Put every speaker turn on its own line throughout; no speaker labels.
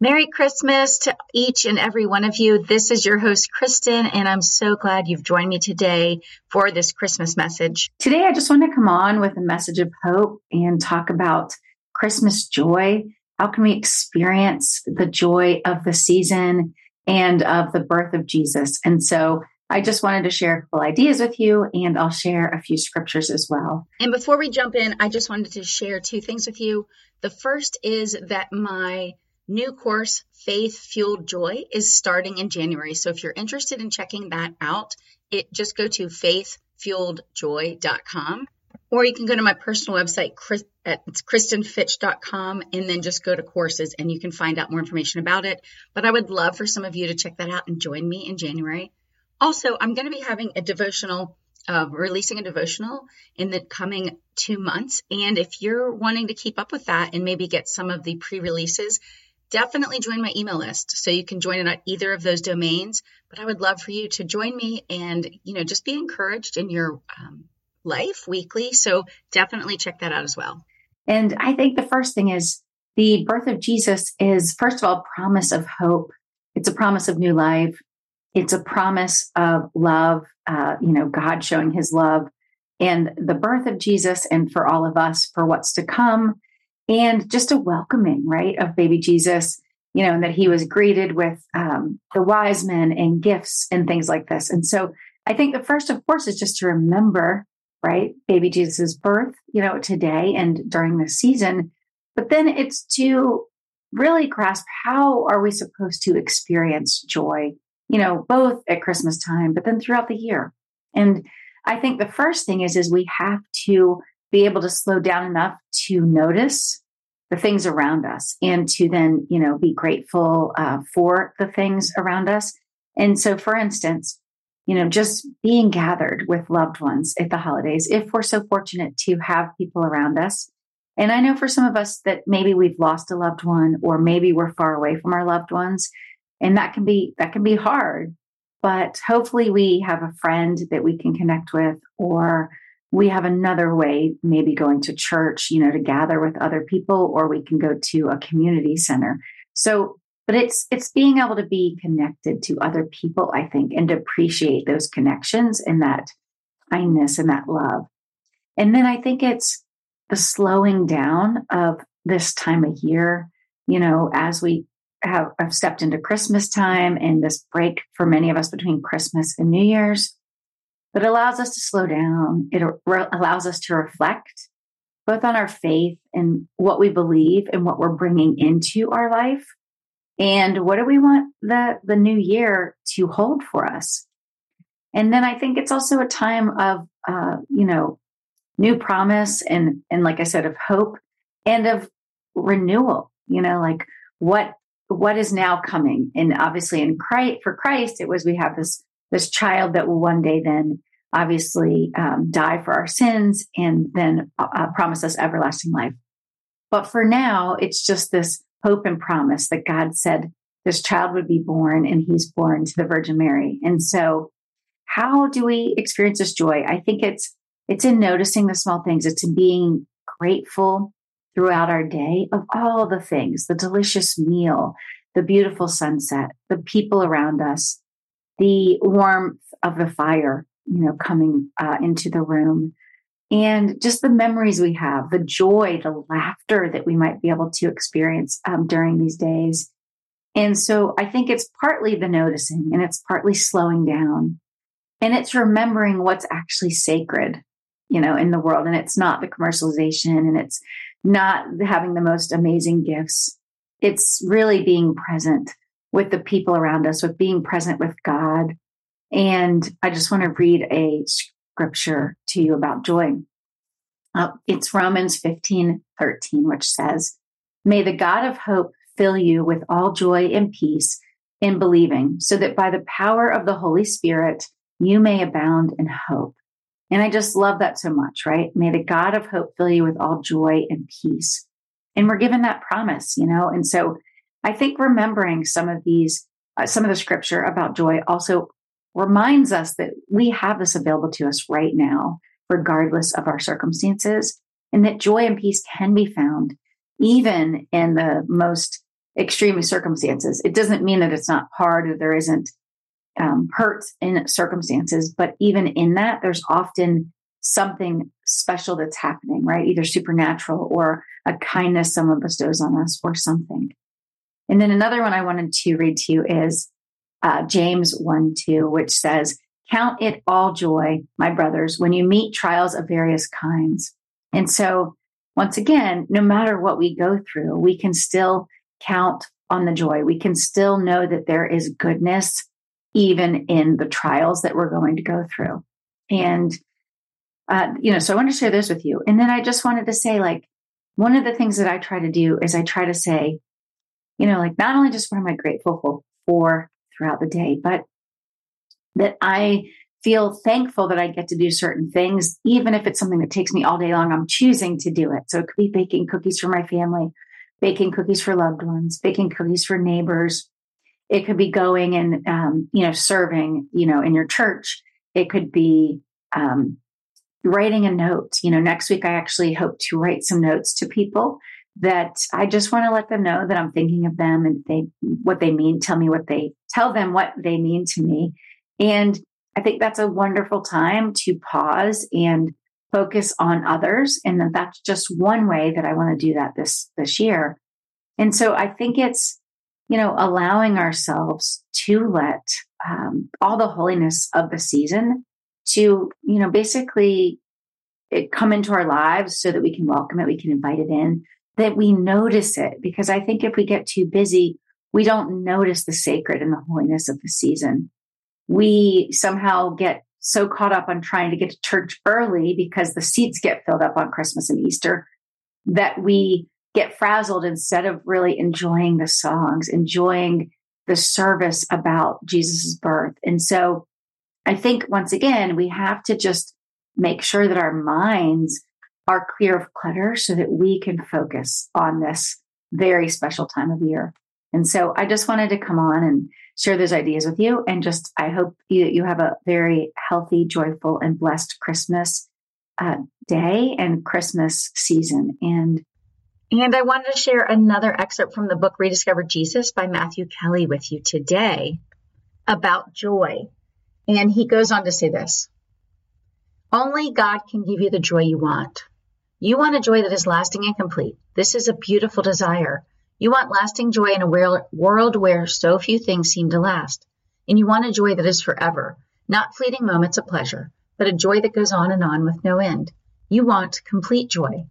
Merry Christmas to each and every one of you. This is your host, Kristin, and I'm so glad you've joined me today for this Christmas message.
Today, I just want to come on with a message of hope and talk about Christmas joy. How can we experience the joy of the season and of the birth of Jesus? And so I just wanted to share a couple ideas with you, and I'll share a few scriptures as well.
And before we jump in, I just wanted to share two things with you. The first is that my new course, Faith Fueled Joy, is starting in January. So if you're interested in checking that out, it just go to faithfueledjoy.com or you can go to my personal website at it's kristinfitch.com and then just go to courses and you can find out more information about it. But I would love for some of you to check that out and join me in January. Also, I'm going to be having a devotional uh, releasing a devotional in the coming two months. And if you're wanting to keep up with that and maybe get some of the pre releases, definitely join my email list so you can join it on either of those domains. But i would love for you to join me and you know just be encouraged in your um, life weekly. So definitely check that out as well.
And i think the first thing is the birth of jesus is first of all promise of hope. It's a promise of new life. It's a promise of love uh, you know god showing his love. And the birth of jesus and for all of us for what's to come and just a welcoming, right, of baby Jesus, you know, and that he was greeted with um, the wise men and gifts and things like this. And so I think the first, of course, is just to remember, right, baby Jesus's birth, you know, today and during the season. But then it's to really grasp how are we supposed to experience joy, you know, both at Christmas time, but then throughout the year. And I think the first thing is, is we have to be able to slow down enough to notice the things around us and to then, you know, be grateful uh, for the things around us. And so, for instance, you know, just being gathered with loved ones at the holidays, if we're so fortunate to have people around us. And I know for some of us that maybe we've lost a loved one or maybe we're far away from our loved ones. And that can be, that can be hard, but hopefully we have a friend that we can connect with or we have another way, maybe going to church, you know, to gather with other people, or we can go to a community center. So, but it's it's being able to be connected to other people, I think, and to appreciate those connections and that kindness and that love. And then I think it's the slowing down of this time of year, you know, as we have, have stepped into Christmas time and this break for many of us between Christmas and New Year's but it allows us to slow down. It re- allows us to reflect both on our faith and what we believe and what we're bringing into our life. And what do we want the, the new year to hold for us? And then I think it's also a time of, uh, you know, new promise and, and like I said, of hope and of renewal, you know, like what, what is now coming? And obviously in Christ, for Christ, it was, we have this this child that will one day then obviously um, die for our sins and then uh, promise us everlasting life. But for now, it's just this hope and promise that God said this child would be born and he's born to the Virgin Mary. And so how do we experience this joy? I think it's it's in noticing the small things. It's in being grateful throughout our day of all the things, the delicious meal, the beautiful sunset, the people around us, the warmth of the fire, you know, coming uh, into the room, and just the memories we have, the joy, the laughter that we might be able to experience um, during these days. And so I think it's partly the noticing and it's partly slowing down and it's remembering what's actually sacred, you know, in the world. And it's not the commercialization and it's not having the most amazing gifts. It's really being present with the people around us, with being present with God. And I just want to read a scripture to you about joy. Uh, it's Romans 15 13, which says, May the God of hope fill you with all joy and peace in believing, so that by the power of the Holy Spirit, you may abound in hope. And I just love that so much, right? May the God of hope fill you with all joy and peace. And we're given that promise, you know? And so I think remembering some of these, uh, some of the scripture about joy also reminds us that we have this available to us right now, regardless of our circumstances, and that joy and peace can be found even in the most extreme circumstances. It doesn't mean that it's not hard or there isn't um, hurt in circumstances, but even in that, there's often something special that's happening, right? Either supernatural or a kindness someone bestows on us or something. And then another one I wanted to read to you is uh, James 1 2, which says, Count it all joy, my brothers, when you meet trials of various kinds. And so, once again, no matter what we go through, we can still count on the joy. We can still know that there is goodness even in the trials that we're going to go through. And, uh, you know, so I want to share this with you. And then I just wanted to say, like, one of the things that I try to do is I try to say, you know, like, not only just what am I grateful for throughout the day, but that I feel thankful that I get to do certain things, even if it's something that takes me all day long, I'm choosing to do it. So it could be baking cookies for my family, baking cookies for loved ones, baking cookies for neighbors. It could be going and, um, you know, serving, you know, in your church. It could be, um, writing a note. You know, next week I actually hope to write some notes to people that I just want to let them know that I'm thinking of them and they what they mean, tell me what they tell them what they mean to me. And I think that's a wonderful time to pause and focus on others. And that that's just one way that I want to do that this, this year. And so I think it's, you know, allowing ourselves to let um, all the holiness of the season to, you know, basically it come into our lives so that we can welcome it, we can invite it in, that we notice it. Because I think if we get too busy, we don't notice the sacred and the holiness of the season. We somehow get so caught up on trying to get to church early because the seats get filled up on Christmas and Easter that we get frazzled instead of really enjoying the songs, enjoying the service about Jesus' birth. And so I think once again, we have to just make sure that our minds are clear of clutter so that we can focus on this very special time of year. And so I just wanted to come on and share those ideas with you. And just, I hope you, you have a very healthy, joyful, and blessed Christmas uh, day and Christmas season. And
and I wanted to share another excerpt from the book Rediscover Jesus by Matthew Kelly with you today about joy. And he goes on to say this Only God can give you the joy you want. You want a joy that is lasting and complete. This is a beautiful desire. You want lasting joy in a world where so few things seem to last. And you want a joy that is forever, not fleeting moments of pleasure, but a joy that goes on and on with no end. You want complete joy.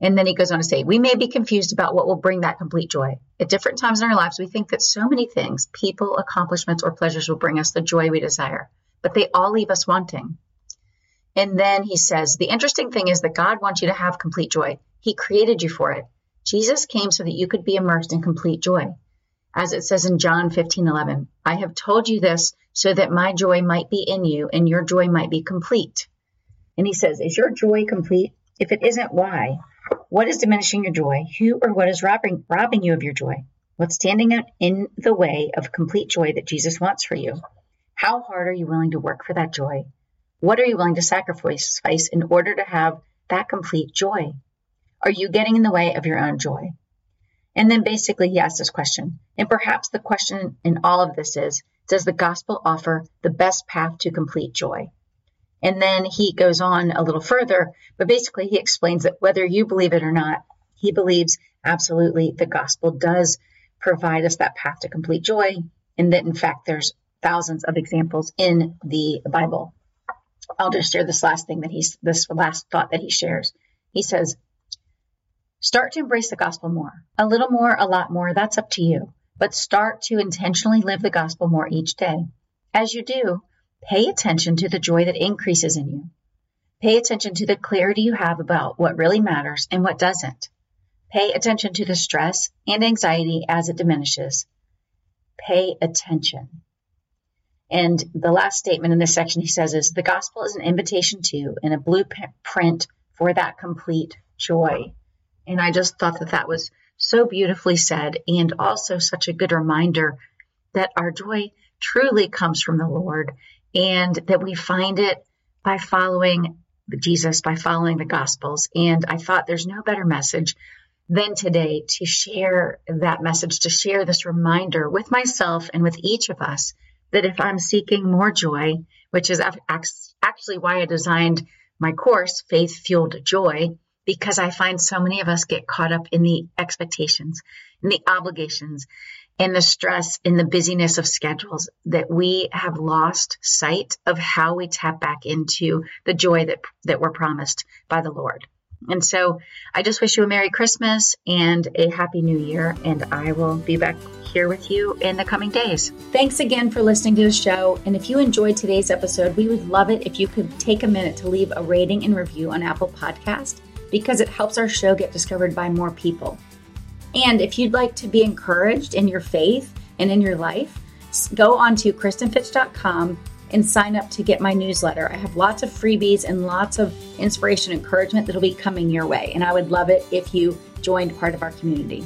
And then he goes on to say, we may be confused about what will bring that complete joy. At different times in our lives, we think that so many things, people, accomplishments, or pleasures will bring us the joy we desire, but they all leave us wanting. And then he says, the interesting thing is that God wants you to have complete joy. He created you for it. Jesus came so that you could be immersed in complete joy. As it says in John 15, 11, I have told you this so that my joy might be in you and your joy might be complete. And he says, is your joy complete? If it isn't, why? What is diminishing your joy? Who or what is robbing, robbing you of your joy? What's standing in the way of complete joy that Jesus wants for you? How hard are you willing to work for that joy? What are you willing to sacrifice in order to have that complete joy? Are you getting in the way of your own joy? And then basically he asked this question. And perhaps the question in all of this is Does the gospel offer the best path to complete joy? And then he goes on a little further, but basically he explains that whether you believe it or not, he believes absolutely the gospel does provide us that path to complete joy, and that in fact there's thousands of examples in the Bible. I'll just share this last thing that he's this last thought that he shares. He says, Start to embrace the gospel more. A little more, a lot more, that's up to you. But start to intentionally live the gospel more each day. As you do, Pay attention to the joy that increases in you. Pay attention to the clarity you have about what really matters and what doesn't. Pay attention to the stress and anxiety as it diminishes. Pay attention. And the last statement in this section he says is the gospel is an invitation to and a blueprint for that complete joy. And I just thought that that was so beautifully said and also such a good reminder that our joy truly comes from the Lord and that we find it by following Jesus, by following the Gospels. And I thought there's no better message
than today to share that message, to share this reminder with myself and with each of us that if I'm seeking more joy, which is actually why I designed my course, Faith Fueled Joy, because I find so many of us get caught up in the expectations, in the obligations, in the stress, in the busyness of schedules that we have lost sight of how we tap back into the joy that, that we're promised by the Lord. And so I just wish you a Merry Christmas and a Happy New Year, and I will be back here with you in the coming days.
Thanks again for listening to the show. And if you enjoyed today's episode, we would love it if you could take a minute to leave a rating and review on Apple Podcast because it helps our show get discovered by more people. And if you'd like to be encouraged in your faith and in your life, go on to KristinFitch.com and sign up to get my newsletter. I have lots of freebies and lots of inspiration and encouragement that'll be coming your way. And I would love it if you joined part of our community.